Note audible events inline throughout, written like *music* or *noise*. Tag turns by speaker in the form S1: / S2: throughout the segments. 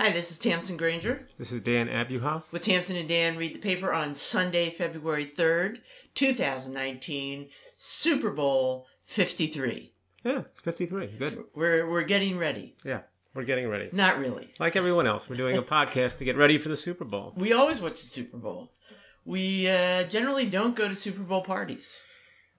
S1: Hi, this is Tamsen Granger
S2: This is Dan Abuhoff.
S1: with Tamsen and Dan read the paper on Sunday, February 3rd, 2019, Super Bowl 53.
S2: Yeah, 53. Good.
S1: We're, we're getting ready.
S2: Yeah, we're getting ready.
S1: Not really.
S2: Like everyone else, we're doing a podcast to get ready for the Super Bowl.
S1: We always watch the Super Bowl. We uh, generally don't go to Super Bowl parties.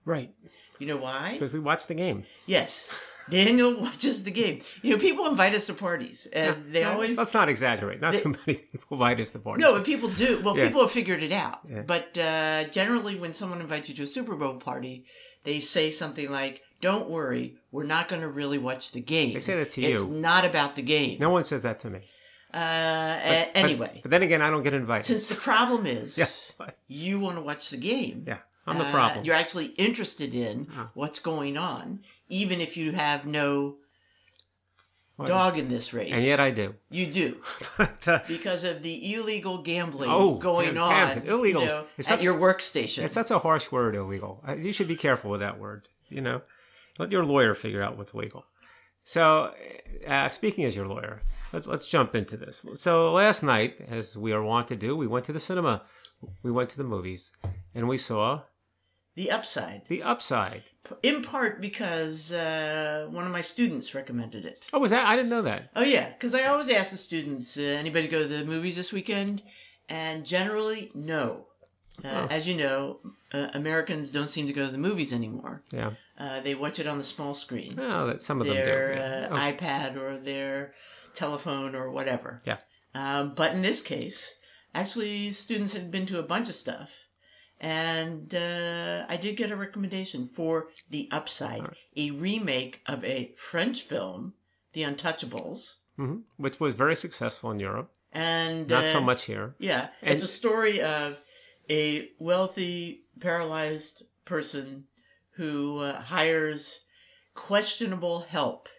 S2: Right.
S1: You know why?
S2: Because we watch the game.
S1: Yes. Daniel watches the game. You know, people invite us to parties, and they
S2: Uh,
S1: always
S2: Let's not exaggerate. Not so many people invite us to parties.
S1: No, but people do. Well,
S2: Yeah.
S1: people have figured it out.
S2: Yeah.
S1: But uh, generally, when someone invites you to a Super Bowl party, they say something like, "Don't worry, we're not going to really watch the game."
S2: They say that to you.
S1: It's not about the game.
S2: No one says that to me.
S1: Uh,
S2: But-
S1: anyway,
S2: But, then again, I don't get invited.
S1: since the problem is *laughs*
S2: yeah.
S1: you want to watch the game.
S2: Yeah. I'm the
S1: uh,
S2: problem.
S1: You're actually interested in
S2: Oh.
S1: what's going on, even if you have no
S2: What?
S1: dog in this race.
S2: And yet I do.
S1: you do. *laughs*
S2: but, uh,
S1: because of the illegal gambling
S2: Oh,
S1: going on
S2: Tamsen, illegals.
S1: you know,
S2: It's
S1: at
S2: such-
S1: your workstation.
S2: it's such a harsh word, illegal. Uh, You should be careful with that word. You know, let your lawyer figure out what's legal. So, uh, speaking as your lawyer, let, let's jump into this. So, last night, as we are wont to do, we went to the cinema. We went to the movies, and we saw
S1: the upside,
S2: The Upside.
S1: in part because uh, one of my students recommended it.
S2: Oh, was that? I didn't know that.
S1: Oh yeah, because I always ask the students, uh, anybody go to the movies this weekend? And generally, no. Uh,
S2: Oh.
S1: As you know, uh, Americans don't seem to go to the movies anymore.
S2: Yeah.
S1: Uh, they watch it on the small screen,
S2: Oh, that some of them
S1: their
S2: do. Yeah.
S1: uh,
S2: Oh,
S1: iPad or their telephone or whatever.
S2: Yeah.
S1: Um, but in this case, actually, students had been to a bunch of stuff. And uh, I did get a recommendation for The Upside, a remake of a French film, The Untouchables.
S2: mhm. Which was very successful in Europe.
S1: And
S2: Not so
S1: uh,
S2: much here.
S1: Yeah,
S2: And-
S1: it's a story of a wealthy, paralyzed person who uh, hires questionable help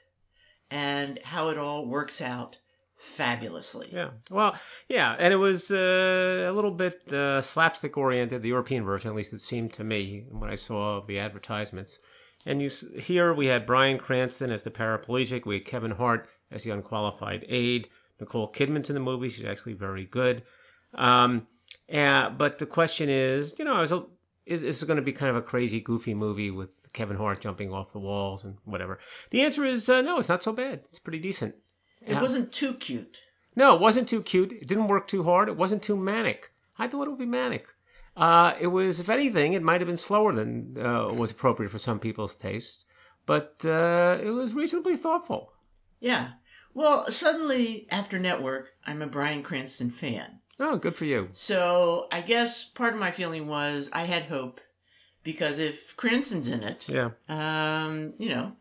S1: and how it all works out fabulously.
S2: Yeah. Well, yeah, and it was uh, a little bit uh, slapstick oriented, the European version, at least it seemed to me when I saw the advertisements. And you here we had Bryan Cranston as the paraplegic, we had Kevin Hart as the unqualified aide, Nicole Kidman's in the movie, she's actually very good. Um, and, but the question is, you know, I was a, is, is going to be kind of a crazy, goofy movie with Kevin Hart jumping off the walls and whatever? The answer is uh, no, it's not so bad. It's pretty decent.
S1: It
S2: Yeah.
S1: wasn't too cute.
S2: No, it wasn't too cute. It didn't work too hard. It wasn't too manic. I thought it would be manic. Uh, it was, if anything, it might have been slower than uh, was appropriate for some people's tastes, but uh, it was reasonably thoughtful.
S1: Yeah. Well, suddenly, after Network, I'm a Bryan Cranston fan.
S2: Oh, good for you.
S1: So I guess part of my feeling was I had hope because if Cranston's in it,
S2: Yeah,
S1: um, you know,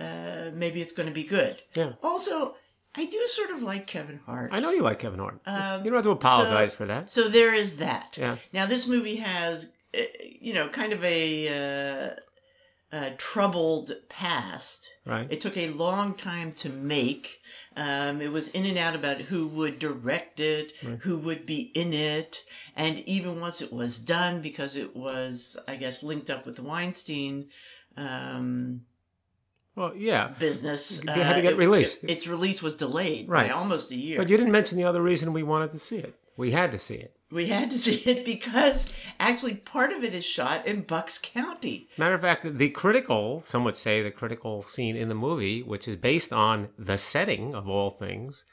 S1: uh, maybe it's going to be good.
S2: Yeah.
S1: Also, I do sort of like Kevin Hart.
S2: I know you like Kevin Hart.
S1: Um,
S2: you don't have to apologize
S1: so-
S2: for that.
S1: So there is that.
S2: Yeah.
S1: Now this movie has, uh, you know, kind of a, uh, a troubled past.
S2: Right.
S1: It took a long time to make. Um, it was in and out about who would direct it, who would be in it, and even once it was done, because it was, I guess, linked up with the Weinstein um,
S2: Well, yeah.
S1: business.
S2: It had to uh, get
S1: it-
S2: released.
S1: it- its release was delayed
S2: Right.
S1: by almost a year.
S2: But you didn't mention the other reason we wanted to see it. We had to see it.
S1: We had to *laughs* see it because actually part of it is shot in Bucks County.
S2: Matter of fact, the critical, some would say the critical scene in the movie, which is based on the setting of all things,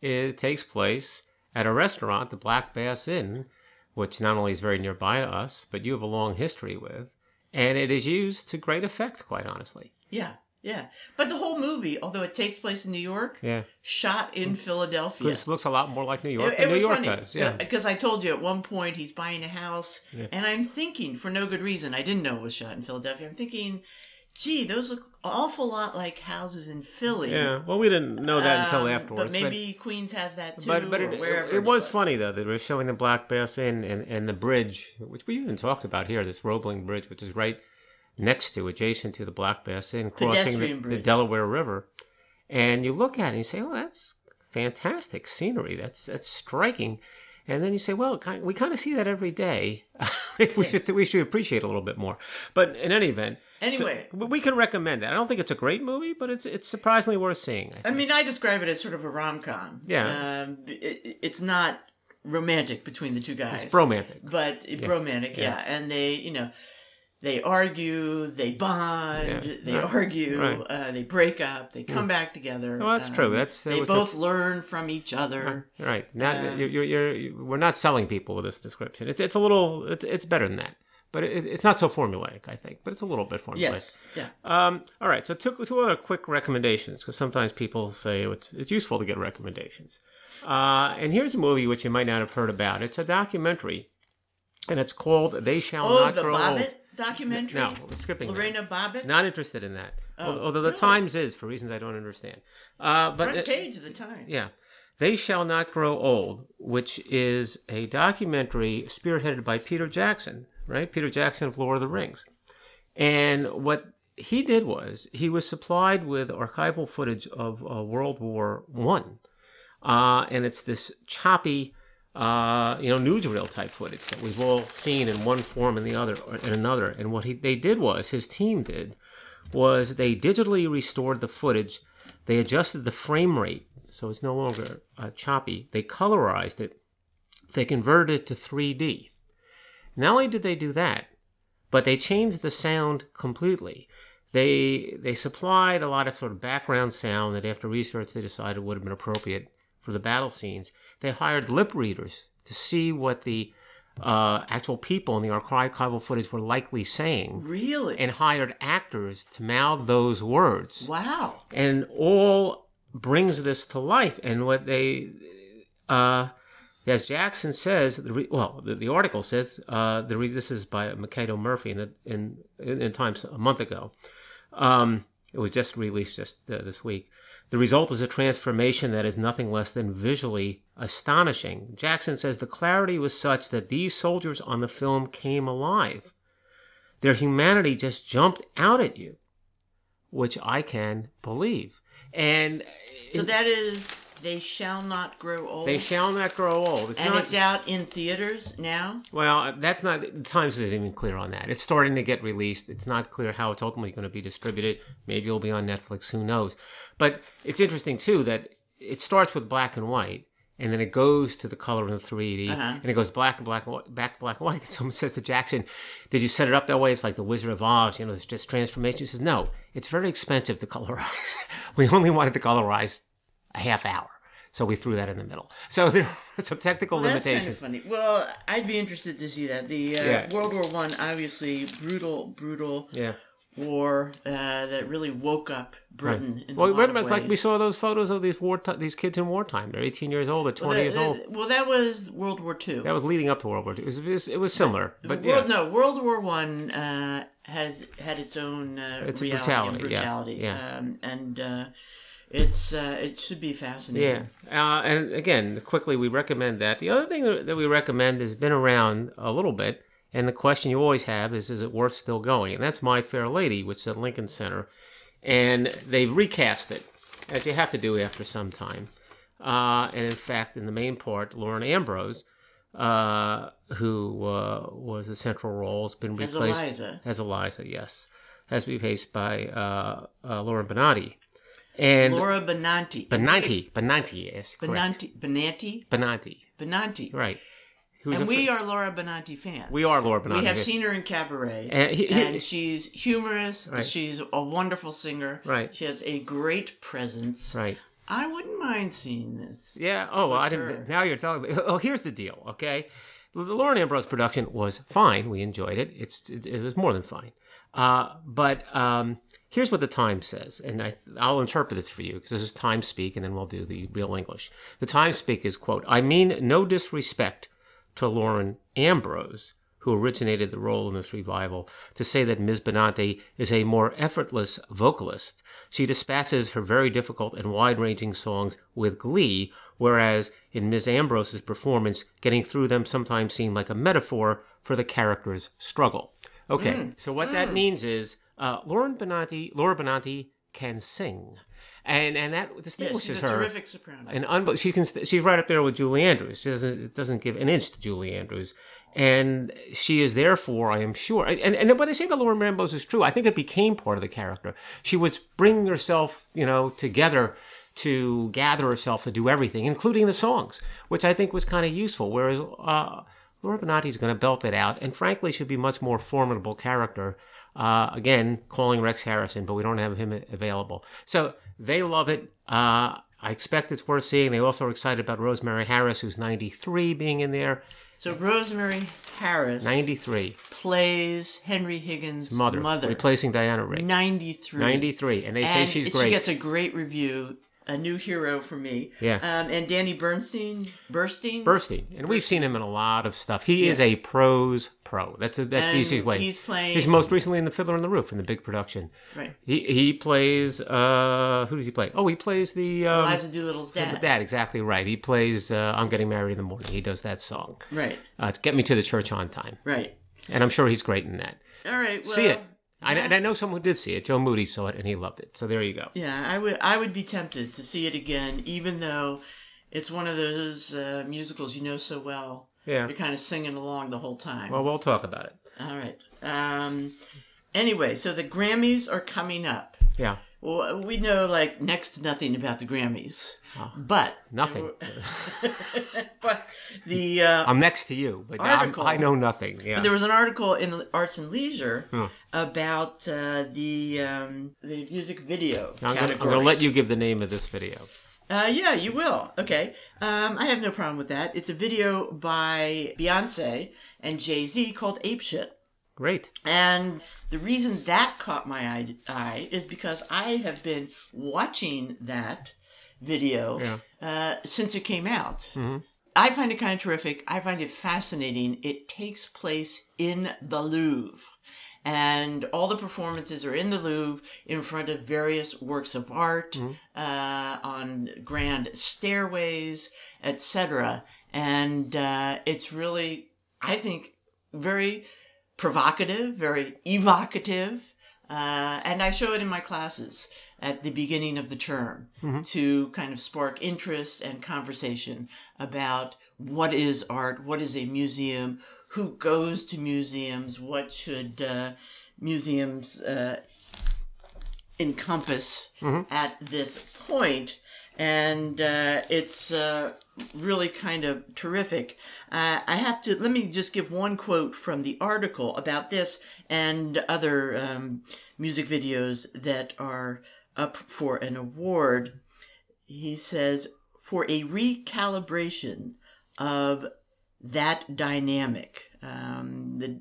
S2: it takes place at a restaurant, the Black Bass Inn, which not only is very nearby to us, but you have a long history with, and it is used to great effect, quite honestly.
S1: Yeah, yeah. But the whole movie, although it takes place in New York,
S2: Yeah,
S1: shot in Philadelphia.
S2: this looks a lot more like New York
S1: It,
S2: than
S1: it
S2: New York
S1: funny
S2: does. Yeah,
S1: because I told you at one point he's buying a house, and I'm thinking for no good reason. I didn't know it was shot in Philadelphia. I'm thinking, gee, those look awful lot like houses in Philly.
S2: yeah. Well, we didn't know that until
S1: Um,
S2: afterwards.
S1: But maybe Queens has that too,
S2: but, but
S1: or
S2: it,
S1: wherever.
S2: it, was funny though that we're showing the Black Bass Inn and, and the bridge, which we even talked about here, this Roebling Bridge, which is right next to, adjacent to the Black Bass Inn, crossing the, the. Delaware River. And you look at it and you say, "Oh, that's fantastic scenery. That's that's striking." And then you say, well, we kind of see that every day. *laughs* we should we should appreciate it a little bit more. But in any event,
S1: Anyway.
S2: we we can recommend that. I don't think it's a great movie, but it's it's surprisingly worth seeing. I
S1: I mean, I describe it as sort of a rom com.
S2: Yeah.
S1: Um, it, it's not romantic between the two guys.
S2: It's romantic.
S1: But romantic, yeah. And they, you know, they argue, they bond,
S2: Yeah.
S1: they
S2: Right.
S1: argue,
S2: Right.
S1: uh, they break up, they come back together.
S2: Well, that's true. That's- that
S1: they both
S2: just-
S1: learn from each other.
S2: Right. Not, you're, you're, you're, we're not selling people with this description. It's, it's a little, it's, it's better than that. But it, it's not so formulaic, I think. But it's a little bit formulaic.
S1: Yes, yeah.
S2: Um, all right. So two, two other quick recommendations because sometimes people say it's, it's useful to get recommendations. Uh, and here's a movie which you might not have heard about. It's a documentary, and it's called "They Shall
S1: Oh,
S2: Not
S1: the
S2: Grow
S1: Bobbitt
S2: Old."
S1: Documentary.
S2: No, we're skipping that.
S1: Lorena Bobbitt.
S2: Not interested in that.
S1: Oh,
S2: Although the
S1: really?
S2: Times is for reasons I don't understand. Uh, but
S1: front page of the Times.
S2: yeah. They Shall Not Grow Old, which is a documentary spearheaded by Peter Jackson, right? Peter Jackson of Lord of the Rings. And what he did was he was supplied with archival footage of uh, World War One, uh, and it's this choppy, uh, you know, newsreel type footage that we've all seen in one form and the other in another. And what he, they did was his team did was they digitally restored the footage. They adjusted the frame rate so it's no longer uh, choppy. They colorized it. They converted it to 3D. Not only did they do that, but they changed the sound completely. They they supplied a lot of sort of background sound that after research they decided would have been appropriate for the battle scenes. They hired lip readers to see what the uh, actual people in the archival footage were likely saying,
S1: Really?
S2: and hired actors to mouth those words
S1: wow.
S2: and all brings this to life. And what they, uh, as Jackson says, the re- well, the, the article says uh, the reason this is by Mekado Murphy in the, in, in in Times a month ago. Um, it was just released just uh, this week. The result is a transformation that is nothing less than visually astonishing. Jackson says the clarity was such that these soldiers on the film came alive. Their humanity just jumped out at you, which I can believe. And
S1: So that is They Shall Not Grow Old.
S2: they shall not grow old. It's
S1: and
S2: not,
S1: it's out in theaters now.
S2: Well, that's not. The Times isn't even clear on that. It's starting to get released. It's not clear how it's ultimately going to be distributed. Maybe it'll be on Netflix. Who knows? But it's interesting too that it starts with black and white, and then it goes to the color in the 3D,
S1: Uh-huh.
S2: and it goes black and black and white, back to black and white. And *laughs* someone says to Jackson, "Did you set it up that way? It's like the Wizard of Oz. You know, it's just transformation." He says, "No, it's very expensive to colorize. *laughs* we only wanted to colorize a half hour." So we threw that in the middle. So *laughs* there are some technical
S1: Well, that's kind of funny. Well, I'd be interested to see that. The uh,
S2: Yeah.
S1: World War One, obviously brutal, brutal
S2: Yeah.
S1: war uh, that really woke up Britain. In
S2: Well,
S1: a lot
S2: wait a
S1: of
S2: minute. It's like we saw those photos of these war these kids in wartime. They're 18 years old. They're 20
S1: Well,
S2: years
S1: that,
S2: old.
S1: that- well, that was World War Two.
S2: That was leading up to World War II. It was, it was, it was similar, but
S1: World,
S2: yeah.
S1: No, World War One uh, has had its own uh,
S2: It's brutality,
S1: brutality,
S2: yeah.
S1: Um, and uh, it's uh, it should be fascinating.
S2: Yeah, uh, and again, quickly we recommend that. The other thing that we recommend has been around a little bit, and the question you always have is, is it worth still going? And that's My Fair Lady, which is at Lincoln Center, and they've recast it, as you have to do after some time. Uh, and in fact, in the main part, Lauren Ambrose, uh, who uh, was the central role, has been
S1: As
S2: replaced
S1: Eliza.
S2: as Eliza. Yes, has been replaced by uh, uh, Lauren Benanti. And
S1: Laura Benanti.
S2: Benanti, Benanti, yes, correct.
S1: Benanti. Benanti.
S2: Benanti,
S1: Benanti.
S2: right. Who's
S1: And we are Laura Benanti fans.
S2: we are Laura Benanti.
S1: We have seen her in cabaret,
S2: And he- he-
S1: and she's humorous.
S2: Right.
S1: She's a wonderful singer.
S2: Right.
S1: She has a great presence.
S2: right.
S1: I wouldn't mind seeing this.
S2: Yeah. Oh, well, I didn't. Now you're telling me. Oh, here's the deal. Okay, the Lauren Ambrose production was fine. We enjoyed it. It's it, it was more than fine. Uh, but um, here's what the Times says, and I I'll interpret this for you because this is Times speak, and then we'll do the real English. The Times speak is quote: "I mean no disrespect to Lauren Ambrose." Who originated the role in this revival, to say that Ms. Benanti is a more effortless vocalist. She dispatches her very difficult and wide ranging songs with glee, whereas in Ms. Ambrose's performance, getting through them sometimes seemed like a metaphor for the character's struggle. Okay, mm. so what that mm. means is uh, Lauren Benanti, Laura Benanti can sing. and and that
S1: Yeah,
S2: distinguishes
S1: she's a
S2: her.
S1: terrific soprano.
S2: And unbe- she can st- she's right up there with Julie Andrews. She doesn't it doesn't give an inch to Julie Andrews, and she is therefore, I am sure. And and what they say about Lauren Ambrose is true. I think it became part of the character. She was bringing herself, you know, together to gather herself to do everything, including the songs, which I think was kind of useful. Whereas uh, Laura Benanti's going to belt it out, and frankly, should be much more formidable character. Uh, again, calling Rex Harrison, but we don't have him available. So they love it. Uh, I expect it's worth seeing. They also are excited about Rosemary Harris, who's 93, being in there.
S1: so Rosemary Harris
S2: 93,
S1: plays Henry Higgins'
S2: mother,
S1: mother.
S2: replacing Diana Rigg.
S1: 93.
S2: 93, and they say
S1: and
S2: she's
S1: she gets a great review. A new hero for me.
S2: Yeah.
S1: Um, and Danny Bernstein, Burstein.
S2: Bursty, and we've seen him in a lot of stuff. He is a pros pro. That's a, that's
S1: And
S2: the easiest way.
S1: he's playing-
S2: He's most recently in the Fiddler on the Roof in the big production.
S1: Right.
S2: He he plays. Uh, who does he play? Oh, he plays the. Um,
S1: Eliza Doolittle's dad.
S2: That exactly right. He plays. Uh, I'm getting married in the morning. He does that song.
S1: Right.
S2: Uh, it's get me to the church on time,
S1: Right.
S2: and I'm sure he's great in that.
S1: All right. Well,
S2: see it. I, and I know someone who did see it. Joe Moody saw it and he loved it. So there you go.
S1: Yeah, I would. I would be tempted to see it again, even though it's one of those uh, musicals you know so well.
S2: Yeah.
S1: You're kind of singing along the whole time.
S2: Well, we'll talk about it.
S1: All right. Um, anyway, so the Grammys are coming up.
S2: Yeah.
S1: Well, we know like next to nothing about the Grammys, but
S2: Nothing. *laughs*
S1: but the uh,
S2: I'm next to you, but
S1: Article.
S2: I know nothing. Yeah.
S1: there was an article in Arts and Leisure about uh, the um, the music video
S2: I'm gonna, I'm gonna let you give the name of this video.
S1: Uh, yeah, you will. Okay. Um, I have no problem with that. It's a video by Beyonce and Jay Z called Ape Shit.
S2: Great.
S1: And the reason that caught my eye, eye is because I have been watching that video
S2: Yeah.
S1: uh, since it came out. I find it kind of terrific. I find it fascinating. It takes place in the Louvre. And all the performances are in the Louvre in front of various works of art, uh, on grand stairways, etc. And uh, it's really, I think, very provocative, very evocative. Uh, and I show it in my classes at the beginning of the term to kind of spark interest and conversation about what is art, what is a museum, who goes to museums, what should uh, museums uh, encompass at this point. And uh, it's uh, really kind of terrific. Uh, I have to let me just give one quote from the article about this and other um, music videos that are up for an award. He says, for a recalibration of that dynamic um, the,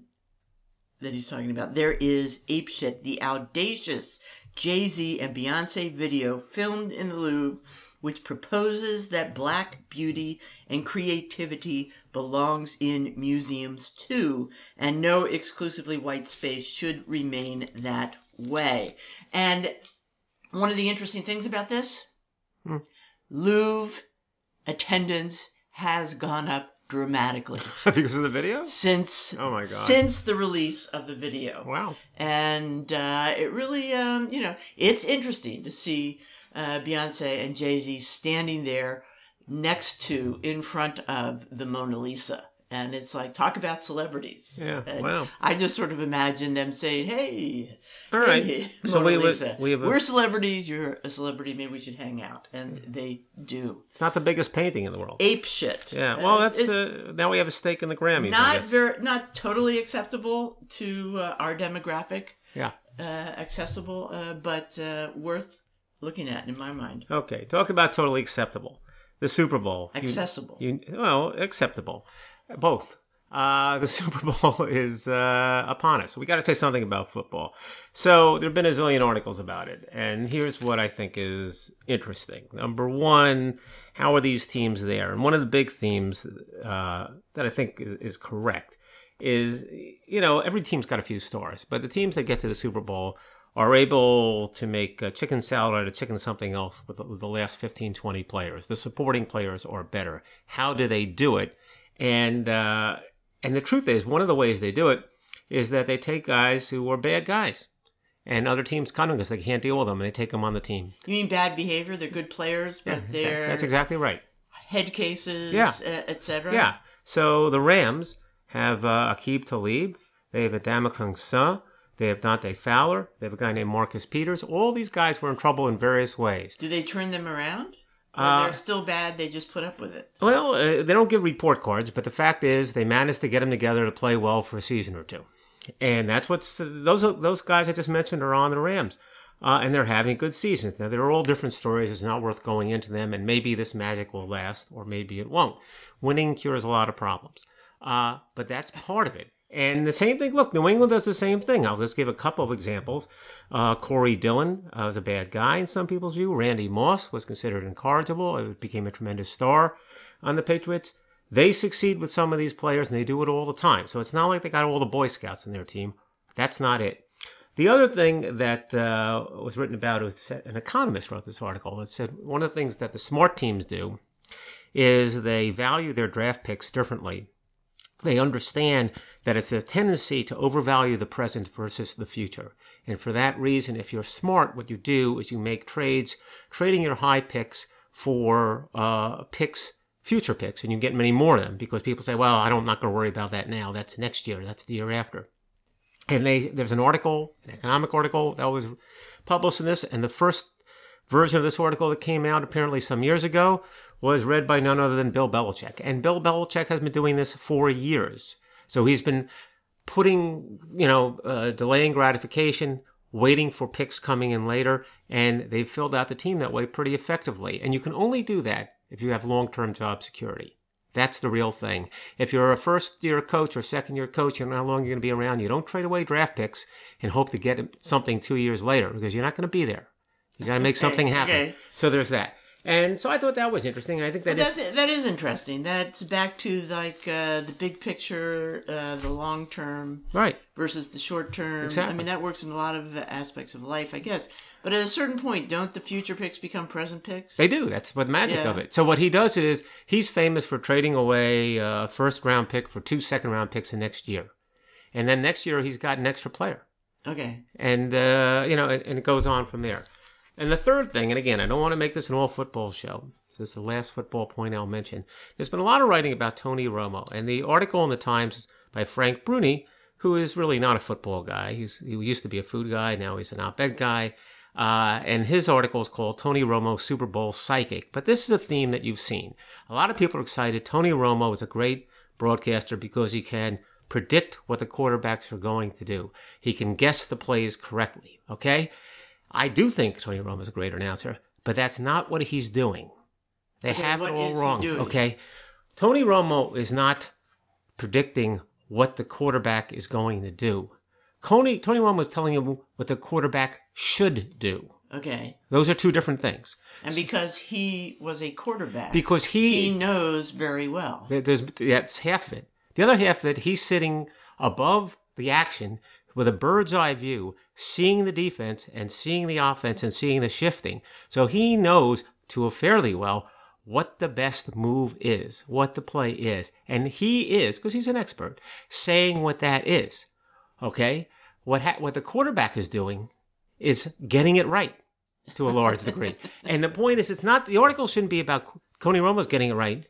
S1: that he's talking about, there is Apeshit, the audacious Jay Z and Beyonce video filmed in the Louvre, which proposes that black beauty and creativity belongs in museums too, and no exclusively white space should remain that way. And one of the interesting things about this, hmm. Louvre attendance has gone up dramatically *laughs*
S2: because of the video?
S1: since
S2: Oh my God.
S1: since the release of the video
S2: Wow.
S1: and uh, it really um, you know it's interesting to see uh, Beyonce and Jay Z standing there next to in front of the Mona Lisa. And it's like talk about celebrities.
S2: Yeah,
S1: And
S2: wow.
S1: I just sort of imagine them saying, "Hey,
S2: All right.
S1: hey,
S2: So we,
S1: Lisa,
S2: we have a...
S1: we're celebrities. You're a celebrity. Maybe we should hang out." And they do.
S2: It's not the biggest painting in the world.
S1: Ape shit.
S2: Yeah.
S1: Uh,
S2: Well, that's
S1: it-
S2: uh, now we have a stake in the Grammys.
S1: Not very, not totally acceptable to uh, our demographic.
S2: Yeah.
S1: uh, accessible, uh, but uh, worth looking at in my mind.
S2: Okay. Talk about totally acceptable. The Super Bowl. You-
S1: Accessible.
S2: You, well, acceptable. Both. Uh, the *laughs* Super Bowl is uh, upon us. We got to say something about football. So there have been a zillion articles about it, and here's what I think is interesting. Number one, how are these teams there? And one of the big themes uh, that I think is, is correct is, you know, every team's got a few stars, but the teams that get to the Super Bowl are able to make a chicken salad out of chicken something else with the, with the last 15, 20 players. The supporting players are better. How do they do it? And uh, and the truth is, one of the ways they do it is that they take guys who are bad guys, and other teams cut them because they can't deal with them, and they take them on the team.
S1: You mean bad behavior? They're good players, but they're
S2: That's exactly right.
S1: head cases,
S2: Yeah.
S1: etc.
S2: Yeah. So the Rams have uh, Aqib Talib. They have Ndamukong Suh. They have Dante Fowler. They have a guy named Marcus Peters. All these guys were in trouble in various ways.
S1: Do they turn them around?
S2: Uh,
S1: they're still bad. They just put up with it.
S2: Well, uh, they don't give report cards, but the fact is they managed to get them together to play well for a season or two. And that's what's those those guys I just mentioned are on the Rams. Uh, and they're having good seasons. Now, they're all different stories. It's not worth going into them. And maybe this magic will last, or maybe it won't. Winning cures a lot of problems. Uh, but that's part of it. And the same thing, look, New England does the same thing. I'll just give a couple of examples. Uh, Corey Dillon uh, was a bad guy in some people's view. Randy Moss was considered incorrigible. It became a tremendous star on the Patriots. They succeed with some of these players, and they do it all the time. So it's not like they got all the Boy Scouts in their team. That's not it. The other thing that uh, was written about was an economist wrote this article. It said one of the things that the smart teams do is they value their draft picks differently. They understand that it's a tendency to overvalue the present versus the future. And for that reason, if you're smart, what you do is you make trades, trading your high picks for uh, picks, future picks, and you get many more of them because people say, well, I don't, I'm not going to worry about that now. That's next year. That's the year after and they there's an article, an economic article that was published in this, and the first version of this article that came out apparently some years ago was read by none other than Bill Belichick, and Bill Belichick has been doing this for years. So he's been putting, you know, uh, delaying gratification, waiting for picks coming in later, and they've filled out the team that way pretty effectively. And you can only do that if you have long-term job security. That's the real thing. If you're a first year coach or second year coach, you know how long you're going to be around. You don't trade away draft picks and hope to get something two years later because you're not going to be there. You got to make *laughs* something happen.
S1: okay.
S2: So there's that. And so I thought that was interesting. I think that
S1: That's
S2: is,
S1: that is interesting. That's back to like uh, the big picture, uh, the long term
S2: right.
S1: versus the short term. I mean, that works in a lot of aspects of life, I guess. But at a certain point, don't the future picks become present picks?
S2: They do. That's what the magic
S1: Yeah.
S2: of it. So what he does is he's famous for trading away a first round pick for two second round picks the next year, and then next year he's got an extra player.
S1: Okay.
S2: and uh, you know, and, and it goes on from there. And the third thing, and again, I don't want to make this an all football show. So this is the last football point I'll mention. There's been a lot of writing about Tony Romo, and the article in the Times by Frank Bruni, who is really not a football guy. He's he used to be a food guy, now he's an op-ed guy. Uh, and his article is called Tony Romo Super Bowl Psychic. But this is a theme that you've seen. A lot of people are excited. Tony Romo is a great broadcaster because he can predict what the quarterbacks are going to do. He can guess the plays correctly. Okay? I do think Tony Romo is a great announcer, but that's not what he's doing. They
S1: Okay,
S2: have it all wrong. Okay? Tony Romo is not predicting what the quarterback is going to do. Tony, Tony Romo is telling you what the quarterback should do.
S1: Okay.
S2: Those are two different things.
S1: And because he was a quarterback,
S2: Because
S1: he
S2: he,
S1: knows very well.
S2: there's that's half of it. The other half of it, he's sitting above the action with a bird's eye view, seeing the defense and seeing the offense and seeing the shifting. So he knows to a fairly well what the best move is, what the play is. And he is, because he's an expert, saying what that is. Okay? What ha- what the quarterback is doing is getting it right to a large degree. *laughs* and the point is, it's not the article shouldn't be about Tony Romo's getting it right.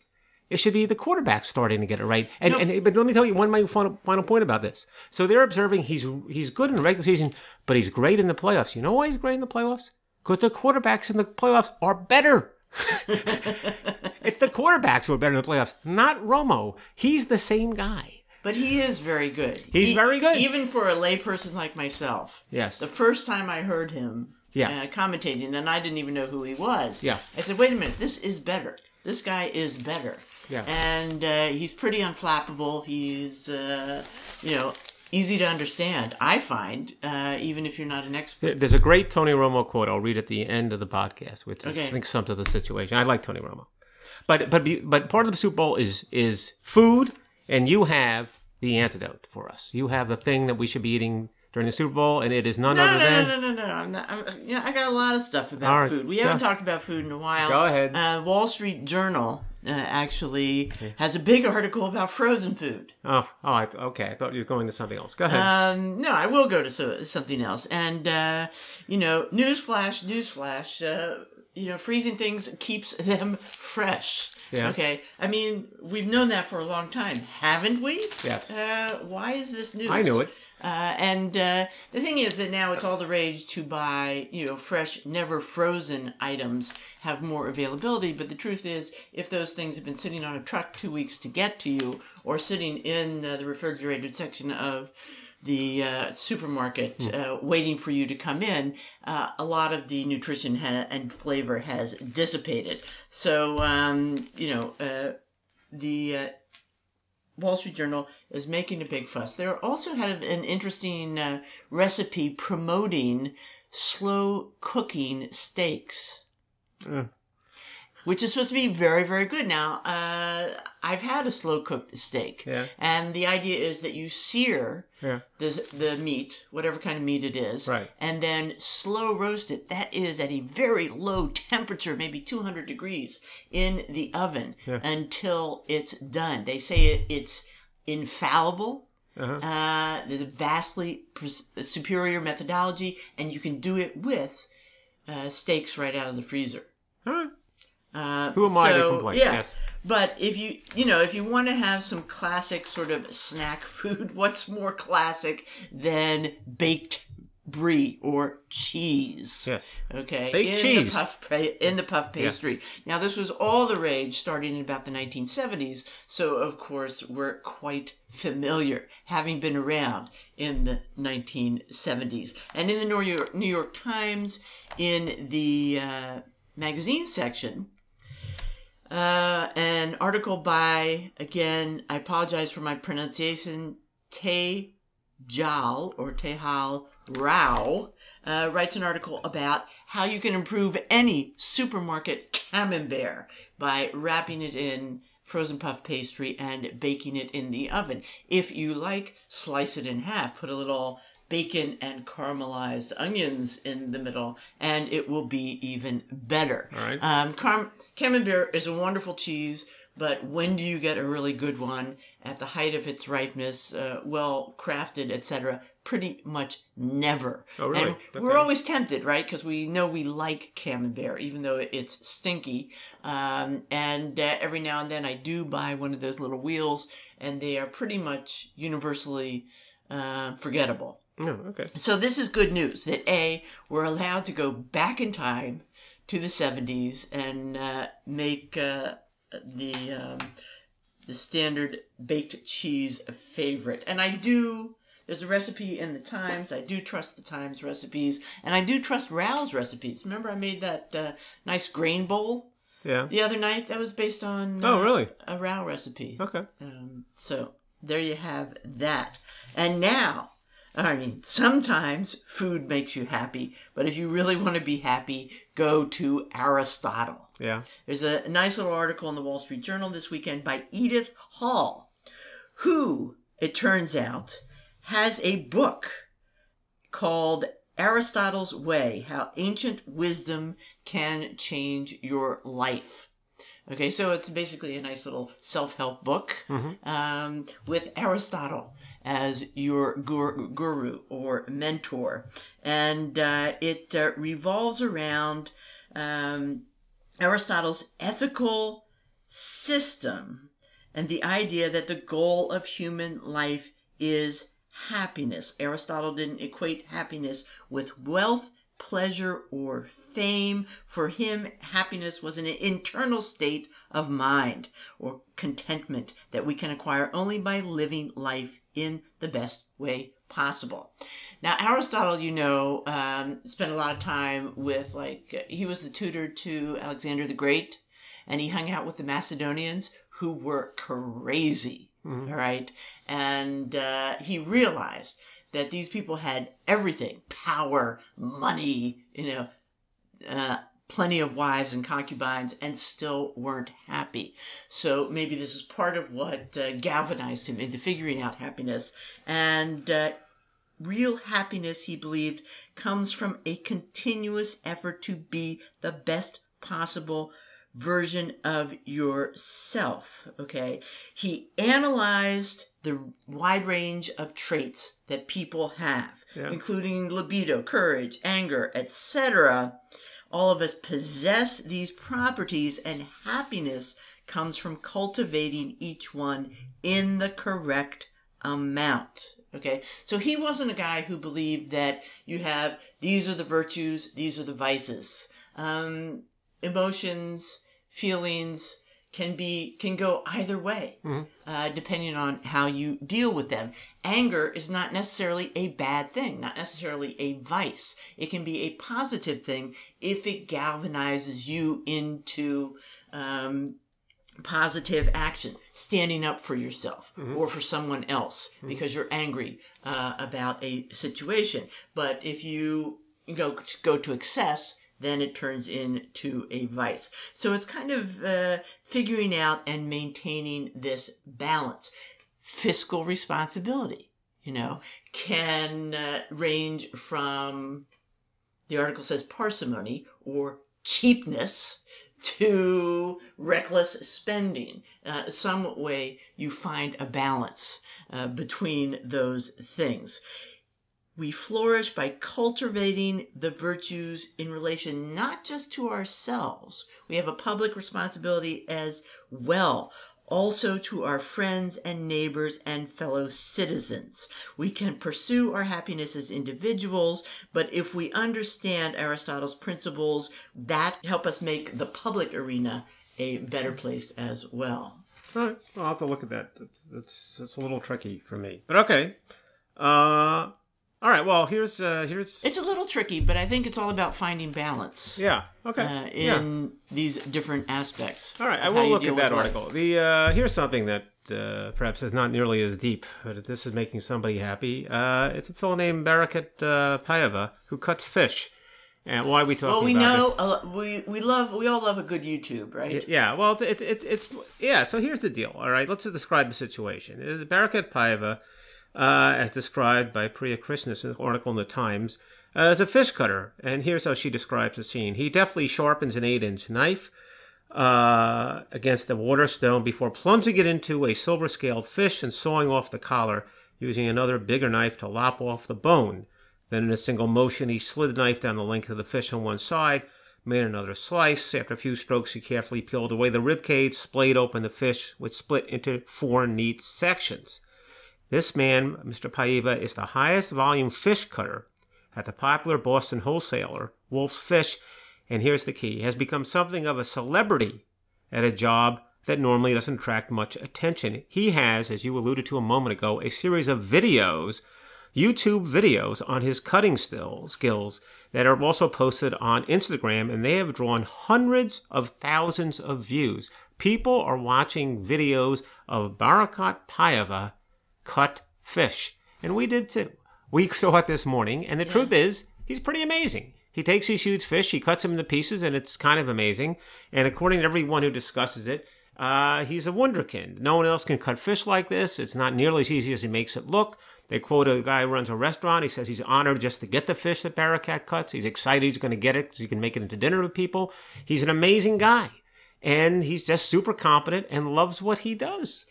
S2: It should be the quarterback starting to get it right. And, and but let me tell you one my final, final point about this. So they're observing he's he's good in the regular season, but he's great in the playoffs. You know why he's great in the playoffs? Because the quarterbacks in the playoffs are better. *laughs* it's the quarterbacks who are better in the playoffs, not Romo. He's the same guy.
S1: But he is very good.
S2: He's
S1: E-
S2: very good.
S1: Even for a layperson like myself.
S2: Yes.
S1: The first time I heard him
S2: Yes.
S1: uh, commentating, and I didn't even know who he was.
S2: Yeah.
S1: I said, wait a minute, this is better. This guy is better.
S2: Yeah.
S1: And uh, he's pretty unflappable. He's, uh, you know, easy to understand, I find, uh, even if you're not an expert.
S2: There's a great Tony Romo quote I'll read at the end of the podcast, which
S1: Okay.
S2: I think sums up the situation. I like Tony Romo, but but but part of the Super Bowl is is food, and you have the antidote for us. You have the thing that we should be eating during the Super Bowl, and it is none
S1: No,
S2: other
S1: no,
S2: than
S1: no, no, no, no. I'm not, I'm, yeah, I got a lot of stuff about
S2: right.
S1: food. We haven't talked about food in a while.
S2: Go ahead.
S1: Uh, Wall Street Journal uh, actually has a big article about frozen food.
S2: Oh, oh, I, okay. I thought you were going to something else. Go ahead.
S1: Um, no, I will go to so, something else. And, uh, you know, newsflash, newsflash, uh, you know, freezing things keeps them fresh.
S2: Yeah.
S1: Okay. I mean, we've known that for a long time, haven't we?
S2: Yes.
S1: Uh, why is this news?
S2: I knew it.
S1: Uh, and uh, the thing is that now it's all the rage to buy, you know, fresh, never frozen items have more availability. But the truth is, if those things have been sitting on a truck two weeks to get to you, or sitting in uh, the refrigerated section of the uh, supermarket uh, waiting for you to come in, uh, a lot of the nutrition ha- and flavor has dissipated. So, um, you know, uh, the uh, Wall Street Journal is making a big fuss. They also had an interesting uh, recipe promoting slow cooking steaks,
S2: Mm.
S1: Which is supposed to be very, very good. Now, uh, I've had a slow cooked steak,
S2: Yeah.
S1: and the idea is that you sear
S2: Yeah.
S1: the the meat, whatever kind of meat it is,
S2: Right.
S1: and then slow roast it. That is at a very low temperature, maybe 200 degrees in the oven until it's done. They say it, it's infallible.
S2: Uh-huh.
S1: Uh, a vastly pres- superior methodology, and you can do it with uh, steaks right out of the freezer. Uh,
S2: Who am I to complain?
S1: Yeah.
S2: Yes.
S1: But if you, you know, if you want to have some classic sort of snack food, *laughs* what's more classic than baked brie or cheese?
S2: Yes.
S1: Okay,
S2: Baked
S1: in
S2: cheese.
S1: the puff in the puff pastry. Now this was all the rage starting in about the 1970s, so of course we're quite familiar, having been around in the 1970s. And in the New York, New York Times, in the uh, magazine section, uh, an article by again, I apologize for my pronunciation, Te Jal or Tehal Rao uh, writes an article about how you can improve any supermarket camembert by wrapping it in frozen puff pastry and baking it in the oven. If you like, slice it in half, put a little bacon and caramelized onions in the middle, and it will be even better.
S2: All right.
S1: Um, Camembert is a wonderful cheese, but when do you get a really good one at the height of its ripeness, uh, well crafted, etc.? Pretty much never.
S2: Oh, really?
S1: And we're always tempted, right? Because we know we like Camembert, even though it's stinky. Um, and uh, every now and then I do buy one of those little wheels, and they are pretty much universally uh, forgettable.
S2: No. Okay.
S1: So this is good news that A, we're allowed to go back in time to the 70s and uh, make uh, the um, the standard baked cheese a favorite. And I do there's a recipe in the Times. I do trust the Times recipes, and I do trust Rao's recipes. Remember, I made that uh, nice grain bowl
S2: Yeah.
S1: the other night. That was based on
S2: Oh,
S1: uh,
S2: really?
S1: a Rao recipe.
S2: Okay.
S1: Um, so there you have that. And now, I mean, sometimes food makes you happy, but if you really want to be happy, go to Aristotle.
S2: Yeah.
S1: There's a nice little article in the Wall Street Journal this weekend by Edith Hall, who, it turns out, has a book called Aristotle's Way How Ancient Wisdom Can Change Your Life. Okay, so it's basically a nice little self help book um, with Aristotle as your guru or mentor. And uh, it uh, revolves around um, Aristotle's ethical system and the idea that the goal of human life is happiness. Aristotle didn't equate happiness with wealth, pleasure, or fame. For him, happiness was an internal state of mind or contentment that we can acquire only by living life in the best way possible. Now, Aristotle, you know, um, spent a lot of time with, like, he was the tutor to Alexander the Great, and he hung out with the Macedonians who were crazy. All right. And uh, he realized that these people had everything power, money, you know, uh, plenty of wives and concubines, and still weren't happy. So maybe this is part of what uh, galvanized him into figuring out happiness. And uh, real happiness, he believed, comes from a continuous effort to be the best possible version of yourself. Okay. He analyzed the wide range of traits that people have,
S2: Yeah.
S1: including libido, courage, anger, etc. All of us possess these properties, and happiness comes from cultivating each one in the correct amount. Okay, so he wasn't a guy who believed that you have these are the virtues, these are the vices. Um, emotions, feelings can be can go either way, uh, depending on how you deal with them. Anger is not necessarily a bad thing, not necessarily a vice. It can be a positive thing if it galvanizes you into um, positive action, standing up for yourself or for someone else because you're angry uh, about a situation. But if you go go to excess, then it turns into a vice. So it's kind of uh, figuring out and maintaining this balance. Fiscal responsibility, you know, can uh, range from the article says parsimony or cheapness to reckless spending. Uh, some way you find a balance uh, between those things. We flourish by cultivating the virtues in relation not just to ourselves, we have a public responsibility as well. Also to our friends and neighbors and fellow citizens. We can pursue our happiness as individuals, but if we understand Aristotle's principles, that help us make the public arena a better place as well.
S2: All right, I'll have to look at that. That's that's, a little tricky for me, but okay. Uh, all right. Well, here's uh, here's
S1: It's a little tricky, but I think it's all about finding balance
S2: yeah. Okay.
S1: uh,
S2: yeah.
S1: in these different aspects.
S2: All right, I will look at that
S1: with life.
S2: article. The uh, here's something that uh, perhaps is not nearly as deep, but this is making somebody happy. Uh, it's a fellow named Baracat uh, Paiva who cuts fish. And why are we talking
S1: Well, we
S2: about
S1: know uh, we we love we all love a good YouTube, right?
S2: Yeah, well, it's, it's it's yeah. So here's the deal. All right, let's describe the situation. Baracat Paiva, uh, as described by Priya Krishnas in an article in the Times, uh, is a fish cutter, and here's how she describes the scene. He deftly sharpens an eight-inch knife uh, against the water stone before plunging it into a silver scaled fish and sawing off the collar, using another bigger knife to lop off the bone. Then, in a single motion, he slid the knife down the length of the fish on one side, made another slice. After a few strokes, he carefully peeled away the rib cage, splayed open the fish, which split into four neat sections. This man, Mr. Paiva, is the highest volume fish cutter at the popular Boston wholesaler, Wulf's Fish, and here's the key, has become something of a celebrity at a job that normally doesn't attract much attention. He has, as you alluded to a moment ago, a series of videos, YouTube videos on his cutting still skills that are also posted on Instagram, and they have drawn hundreds of thousands of views. People are watching videos of Baracat Paiva cut fish. And we did too. We *laughs* saw it this morning, and the truth is, he's pretty amazing. He takes these huge fish, he cuts them into pieces, and it's kind of amazing. And according to everyone who discusses it, uh, he's a wunderkind. No one else can cut fish like this. It's not nearly as easy as he makes it look. They quote a guy who runs a restaurant. He says he's honored just to get the fish that Baracat cuts. He's excited he's going to get it so he can make it into dinner with people. He's an amazing guy. And he's just super competent and loves what he does.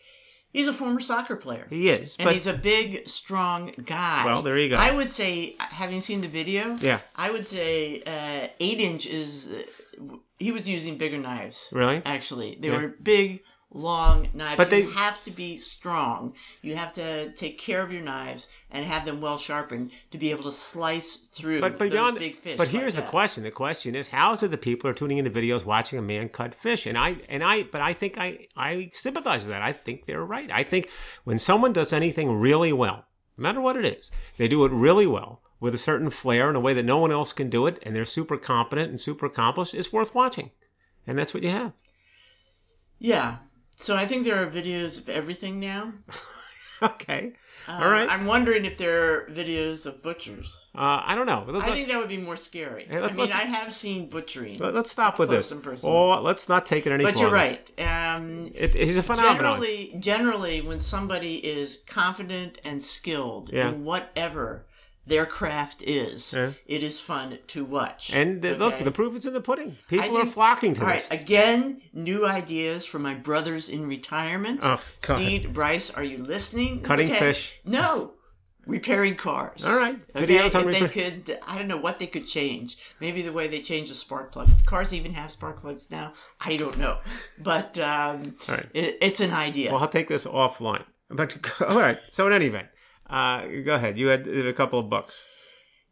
S1: He's a former soccer player.
S2: He is.
S1: and
S2: but
S1: he's a big, strong guy.
S2: Well, there you go.
S1: I would say, having seen the video,
S2: Yeah.
S1: I would say uh, eight inch is. Uh, he was using bigger knives.
S2: Really?
S1: Actually, they were big, long knives.
S2: But
S1: you
S2: they-
S1: have to be strong. You have to take care of your knives and have them well sharpened to be able to slice through
S2: But, but
S1: those
S2: beyond,
S1: big fish.
S2: but
S1: like
S2: here's the
S1: that.
S2: question. The question is, how is it that people are tuning into videos watching a man cut fish? And I and I, but I think I I sympathize with that. I think they're right. I think when someone does anything really well, no matter what it is, they do it really well with a certain flair in a way that no one else can do it, and they're super competent and super accomplished. It's worth watching, and that's what you have.
S1: Yeah. So I think there are videos of everything now. *laughs*
S2: Okay,
S1: Uh,
S2: all right.
S1: I'm wondering if there are videos of butchers.
S2: Uh, I don't know. Let-
S1: I think that would be more scary.
S2: Hey, let's-
S1: I mean,
S2: let's-
S1: I have seen butchering.
S2: let- let's stop with this. Oh, let's not take it any
S1: but you're right. Um,
S2: It, it's a phenomenon.
S1: generally, generally, when somebody is confident and skilled
S2: Yeah.
S1: in whatever their craft is,
S2: Yeah.
S1: it is fun to watch.
S2: And uh, look, the proof is in the pudding. People
S1: I
S2: are flocking to
S1: All
S2: this.
S1: right, again, new ideas from my brothers in retirement.
S2: Oh.
S1: Steve, Bryce, are you listening?
S2: Cutting fish.
S1: No, repairing cars.
S2: All right,
S1: Okay,
S2: videos on
S1: they could, I don't know what they could change. Maybe the way they change the spark plug. Cars even have spark plugs now. I don't know, but um,
S2: All right.
S1: it, it's an idea.
S2: Well, I'll take this offline. But *laughs* all right. So in any event, uh, go ahead. You had a couple of books.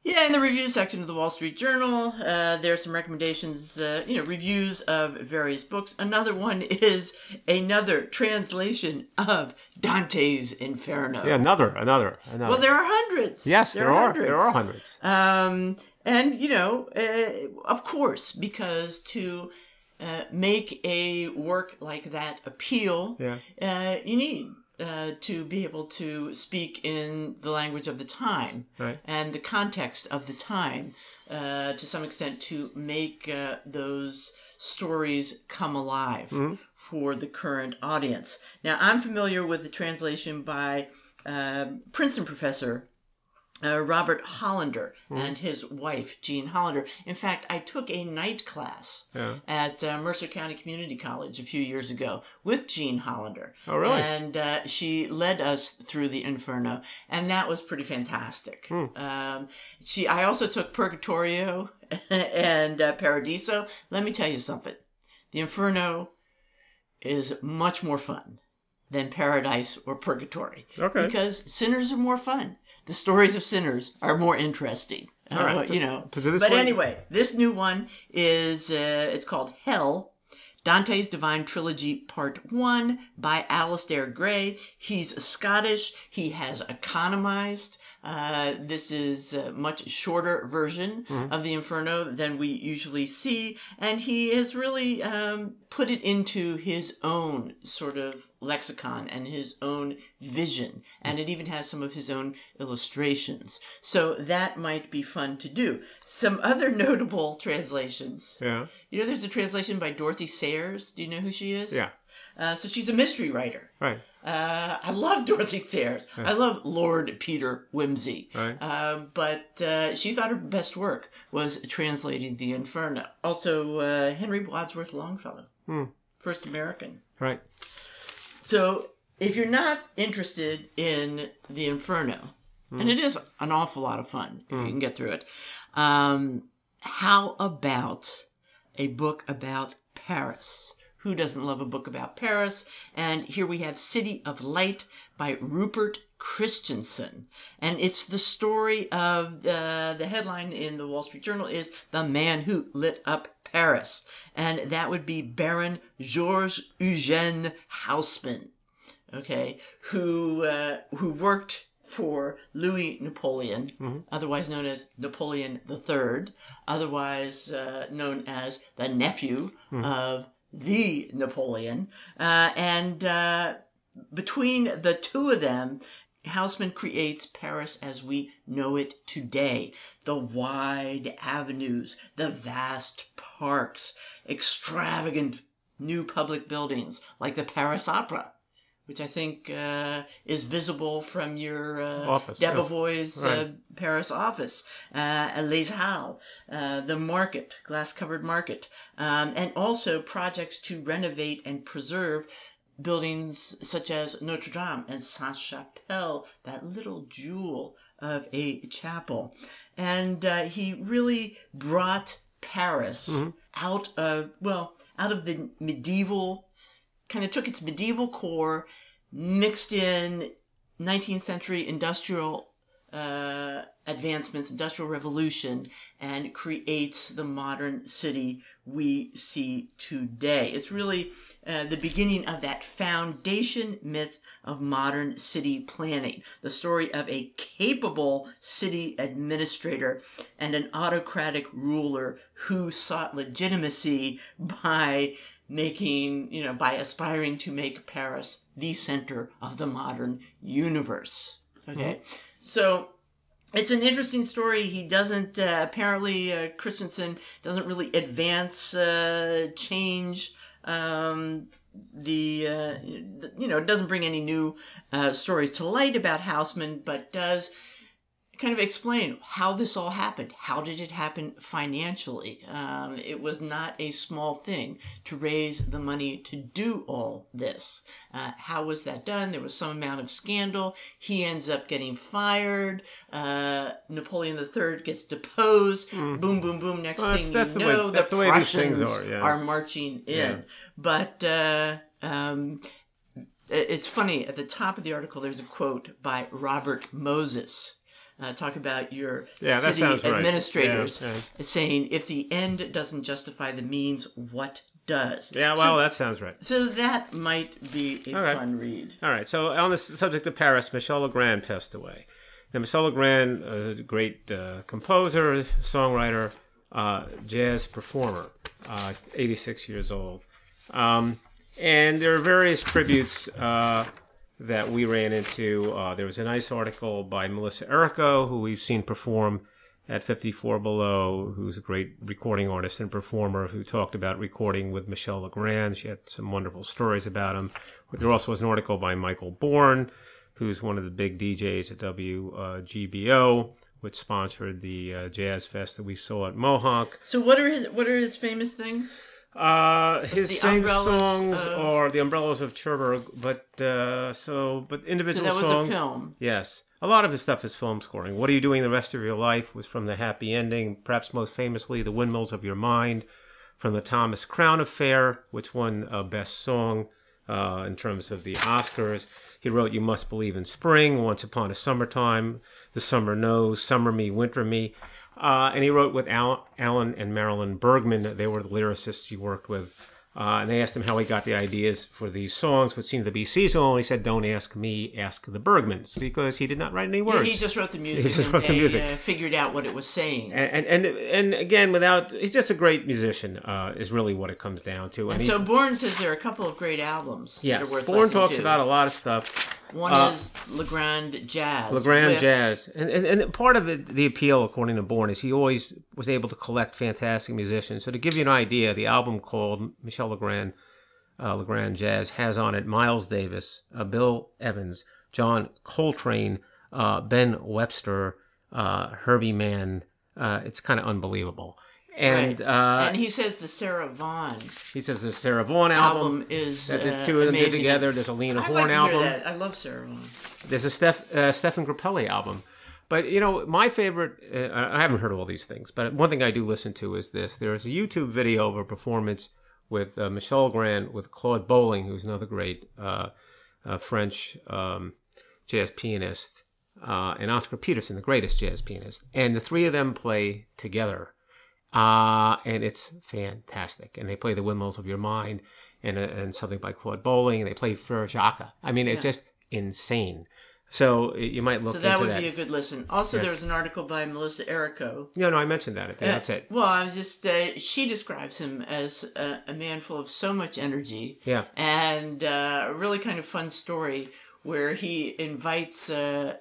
S1: Yeah, in the review section of the Wall Street Journal, uh, there are some recommendations, uh, you know, reviews of various books. Another one *laughs* is another translation of Dante's Inferno.
S2: Yeah, another, another, another.
S1: Well, there are hundreds.
S2: yes, there, are. There are hundreds.
S1: Um, and you know, uh, of course, because to uh, make a work like that appeal,
S2: Yeah.
S1: uh, you need uh, to be able to speak in the language of the time
S2: Right.
S1: and the context of the time uh, to some extent to make uh, those stories come alive for the current audience. Now, I'm familiar with the translation by uh, Princeton professor uh, Robert Hollander and his wife, Jean Hollander. In fact, I took a night class
S2: Yeah.
S1: at uh, Mercer County Community College a few years ago with Jean Hollander.
S2: Oh, really?
S1: And uh, she led us through the Inferno, and that was pretty fantastic.
S2: Hmm.
S1: Um, she, I also took Purgatorio *laughs* and uh, Paradiso. Let me tell you something: the Inferno is much more fun than Paradise or Purgatory.
S2: Okay.
S1: Because sinners are more fun. The stories of sinners are more interesting. Uh,
S2: right.
S1: You know.
S2: This
S1: but anyway, this new one is uh, it's called Hell. Dante's Divine Trilogy Part 1 by Alasdair Gray. He's Scottish. He has economized. Uh, this is a much shorter version
S2: Mm-hmm.
S1: of the Inferno than we usually see, and he has really um, put it into his own sort of lexicon and his own vision, and it even has some of his own illustrations. So that might be fun to do. Some other *laughs* notable translations.
S2: Yeah.
S1: You know, there's a translation by Dorothy Sayers. Do you know who she is?
S2: Yeah.
S1: Uh, so she's a mystery writer.
S2: Right.
S1: Uh, I love Dorothy Sayers. I love Lord Peter Wimsey.
S2: Right.
S1: Um, but uh, she thought her best work was translating the Inferno. Also, uh, Henry Wadsworth Longfellow, first American.
S2: Right.
S1: So, if you're not interested in the Inferno, and it is an awful lot of fun if you can get through it, um, how about a book about Paris? Who doesn't love a book about Paris? And here we have City of Light by Rupert Christiansen. And it's the story of uh, the headline in the Wall Street Journal is The Man Who Lit Up Paris. And that would be Baron Georges Eugène Haussmann okay, who uh, who worked for Louis Napoleon, otherwise known as Napoleon III, otherwise uh, known as the nephew of the Napoleon, uh, and uh, between the two of them. Haussmann creates Paris as we know it today. The wide avenues, the vast parks, extravagant new public buildings like the Paris Opera, which I think uh, is visible from your uh,
S2: Office, yes.
S1: Debevoise uh, Paris office, uh, Les Halles, uh, the market, glass covered market, um, and also projects to renovate and preserve buildings such as Notre Dame and Sainte Chapelle, that little jewel of a chapel. And uh, he really brought Paris out of, well, out of the medieval kind of took its medieval core, mixed in 19th century industrial uh, advancements, industrial revolution, and creates the modern city we see today. It's really uh, the beginning of that foundation myth of modern city planning. The story of a capable city administrator and an autocratic ruler who sought legitimacy by making, you know, by aspiring to make Paris the center of the modern universe. Okay. So it's an interesting story. He doesn't, uh, apparently, uh, Christiansen doesn't really advance, uh, change, um, the, uh, you know, it doesn't bring any new, uh, stories to light about Haussmann, but does kind of explain how this all happened. How did it happen financially? Um, it was not a small thing to raise the money to do all this. Uh, how was that done? There was some amount of scandal. He ends up getting fired. Uh, Napoleon III gets deposed. Boom, boom, boom. Next
S2: Well,
S1: thing
S2: that's
S1: you
S2: the way-
S1: know,
S2: that's
S1: the
S2: the way these things
S1: Prussians
S2: are, yeah.
S1: are marching in.
S2: Yeah.
S1: But uh, um, it's funny at the top of the article there's a quote by robert moses uh, talk about your
S2: Yeah,
S1: city
S2: sounds right.
S1: administrators
S2: Yeah,
S1: saying if the end doesn't justify the means what does
S2: Yeah, well, that sounds right.
S1: so that might be a fun read
S2: All right. So on the subject of Paris, Michel Legrand passed away. Now, Michel Legrand, a great uh, composer, songwriter, uh, jazz performer, uh, 86 years old. Um, and there are various tributes uh, that we ran into. Uh, there was a nice article by Melissa Errico, who we've seen perform at 54 Below, who's a great recording artist and performer who talked about recording with Michel Legrand. She had some wonderful stories about him. There also was an article by Michael Bourne, who's one of the big DJs at WBGO, which sponsored the uh, Jazz Fest that we saw at Mohawk.
S1: so what are his what are his famous things
S2: Uh, his
S1: Umbrellas
S2: songs are the Umbrellas of Cherbourg, but uh, so but
S1: so
S2: individual
S1: that was
S2: songs.
S1: a film
S2: Yes. A lot of his stuff is film scoring. What Are You Doing the Rest of Your Life was from The Happy Ending, perhaps most famously The Windmills of Your Mind, from the Thomas Crown Affair, which won uh, Best Song uh, in terms of the Oscars. He wrote You Must Believe in Spring, Once Upon a Summertime, The Summer Knows, Summer Me, Winter Me. Uh, and he wrote with Al- Alan and Marilyn Bergman. They were the lyricists he worked with. Uh, and they asked him how he got the ideas for these songs, which seemed to be seasonal. And he said, "Don't ask me, ask the Bergmans," because he did not write any words.
S1: he just wrote the *laughs* music He
S2: just
S1: and
S2: wrote the
S1: they,
S2: music.
S1: Uh, figured out what it was saying
S2: and, and and and again, without he's just a great musician. Uh, is really what it comes down to.
S1: and
S2: he-
S1: so Bourne says there are a couple of great albums that
S2: yes,
S1: are worth
S2: Bourne talks
S1: to.
S2: about a lot of stuff.
S1: One
S2: Uh,
S1: is Legrand Jazz.
S2: Legrand
S1: with-
S2: Jazz, and, and and part of it, the appeal, according to Bourne, is he always was able to collect fantastic musicians. So to give you an idea, the album called Michel Legrand, uh, Legrand Jazz has on it Miles Davis, uh, Bill Evans, John Coltrane, uh, Ben Webster, uh, Herbie Mann. Uh, it's kind of unbelievable. And
S1: Right.
S2: uh,
S1: and he says the Sarah Vaughan
S2: he says the Sarah Vaughan album.
S1: album is
S2: that the
S1: uh,
S2: two of them did together. There's a Lena
S1: I
S2: Horne
S1: like
S2: album.
S1: I love Sarah Vaughan.
S2: There's a Steph, uh, Stephen Grappelli album. But, you know, my favorite, uh, I haven't heard of all these things, but one thing I do listen to is this. There's a YouTube video of a performance with uh, Michel Legrand with Claude Bolling, who's another great uh, uh, French um, jazz pianist, uh, and Oscar Peterson, the greatest jazz pianist. And the three of them play together. Uh, and it's fantastic. And they play The Windmills of Your Mind and, uh, and something by Claude Bolling, and they play Jacques. I mean, it's just insane. So uh, you might look.
S1: So that would
S2: that.
S1: be a good listen. Also, there was an article by Melissa Errico.
S2: no, no, I mentioned that at the outset.
S1: Well, I'm just uh, she describes him as a, a man full of so much energy.
S2: Yeah.
S1: and uh, a really kind of fun story where he invites uh,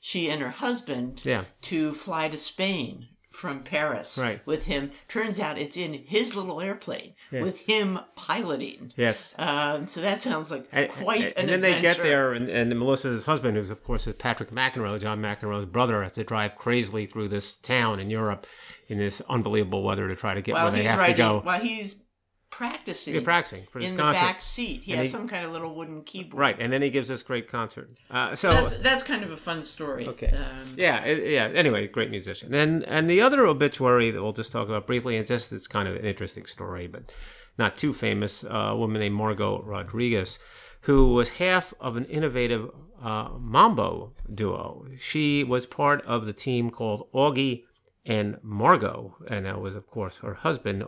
S1: she and her husband
S2: Yeah.
S1: to fly to Spain from Paris
S2: Right.
S1: with him. Turns out it's in his little airplane with him piloting.
S2: Yes.
S1: Um, so that sounds like
S2: And,
S1: quite
S2: and,
S1: an
S2: and then they get there, and, and Melissa's husband, who's of course is Patrick McEnroe, John McEnroe's brother, has to drive crazily through this town in Europe in this unbelievable weather to try to get
S1: while
S2: where they have
S1: writing,
S2: to go.
S1: while he's practicing,
S2: They're practicing for
S1: in
S2: concert.
S1: the back seat. He
S2: And
S1: has
S2: he-
S1: some kind of little wooden keyboard.
S2: Right, and then he gives this great concert. Uh, so
S1: That's that's kind of a fun story.
S2: Okay.
S1: Um,
S2: Yeah, it- yeah. Anyway, great musician. And and the other obituary that we'll just talk about briefly, and just it's kind of an interesting story, but not too famous. Uh, a woman named Margo Rodriguez, who was half of an innovative uh, mambo duo. She was part of the team called Augie and Margo, and that was of course her husband,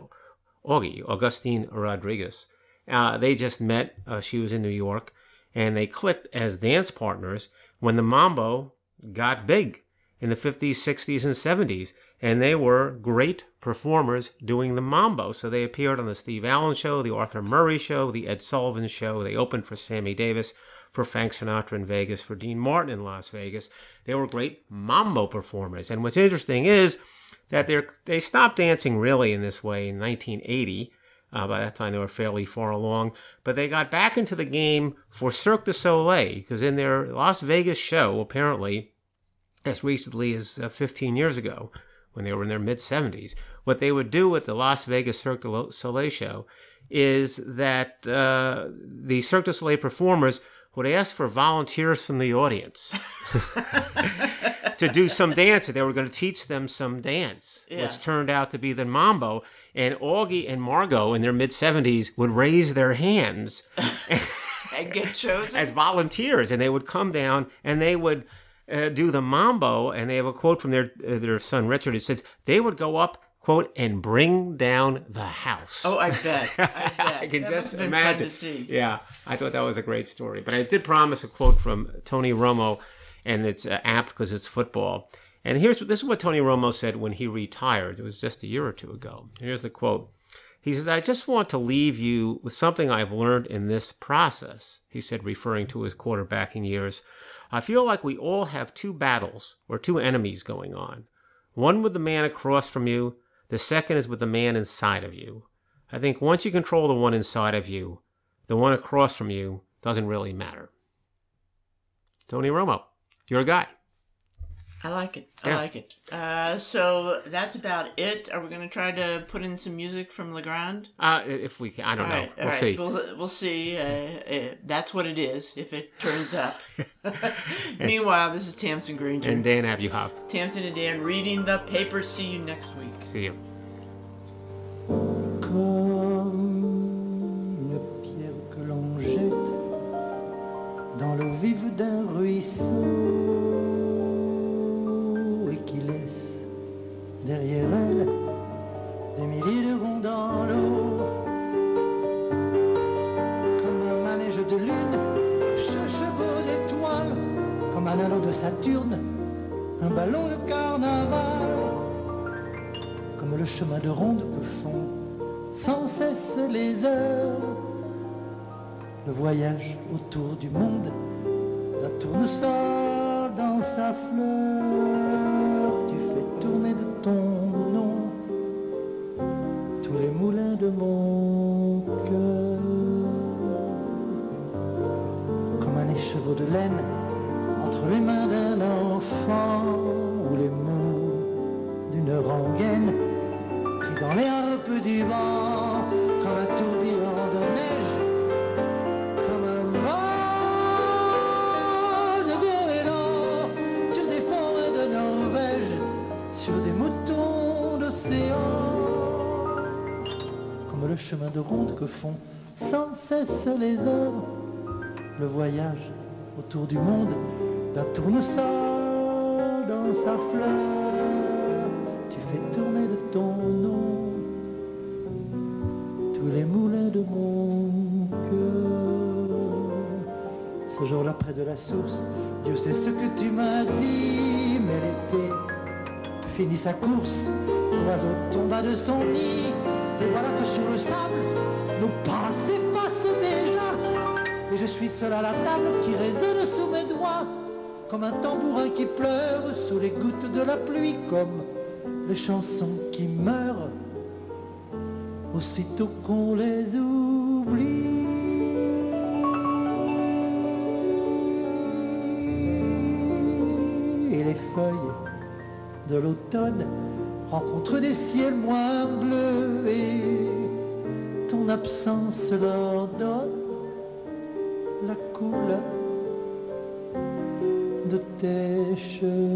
S2: Augie Augustine Rodriguez. Uh, they just met. Uh, she was in New York, and they clicked as dance partners when the mambo got big in the 50s, 60s, and 70s. And they were great performers doing the mambo. So they appeared on the Steve Allen Show, the Arthur Murray Show, the Ed Sullivan Show. They opened for Sammy Davis, for Frank Sinatra in Vegas, for Dean Martin in Las Vegas. They were great mambo performers. And what's interesting is that they they stopped dancing really in this way in 1980. Uh, by that time, they were fairly far along. But they got back into the game for Cirque du Soleil because in their Las Vegas show, apparently, as recently as uh, 15 years ago when they were in their mid 70s. What they would do with the Las Vegas Cirque du Soleil show is that uh, the Cirque du Soleil performers would ask for volunteers from the audience *laughs* *laughs* to do some dance. They were going to teach them some dance,
S1: Yeah.
S2: which turned out to be the mambo. And Augie and Margo in their mid 70s would raise their hands *laughs*
S1: And get chosen.
S2: as volunteers, and they would come down and they would uh, do the mambo. And they have a quote from their uh, their son Richard. It says they would go up quote and bring down the house.
S1: oh, I bet. *laughs* I bet.
S2: I can
S1: that
S2: just
S1: must have been
S2: imagine.
S1: fun to see.
S2: Yeah, I thought that was a great story. But I did promise a quote from Tony Romo, and it's apt because it's football. And here's this is what Tony Romo said when he retired. It was just a year or two ago. Here's the quote. He says, I just want to leave you with something I've learned in this process, he said, referring to his quarterbacking years. I feel like we all have two battles or two enemies going on. One with the man across from you, the second is with the man inside of you. I think once you control the one inside of you, the one across from you doesn't really matter. Tony Romo, you're a guy.
S1: I like it. I
S2: Yeah.
S1: like it. Uh, so that's about it. Are we going to try to put in some music from Legrand?
S2: Uh, if we can, I don't
S1: All
S2: know.
S1: right,
S2: we'll
S1: right.
S2: see.
S1: We'll, we'll see. Uh, uh, that's what it is if it turns up. *laughs* *laughs* Meanwhile, this is Tamsen Granger.
S2: And Dan Abuhoff.
S1: Tamsen and Dan reading the paper. See you next week.
S2: See you.
S3: Sans cesse les heures le voyage autour du monde d'un tournesol dans sa fleur. Tu fais tourner de ton nom tous les moulins de mon cœur. Ce jour-là, près de la source, Dieu sait ce que tu m'as dit, mais l'été finit sa course, l'oiseau tomba de son nid, et voilà que sur le sable, nos pas s'effacent déjà. Et je suis seul à la table qui résonne sous mes doigts, comme un tambourin qui pleure sous les gouttes de la pluie, comme les chansons qui meurent aussitôt qu'on les oublie. Et les feuilles de l'automne rencontrent des ciels moins bleus absence leur donne la couleur de tes cheveux.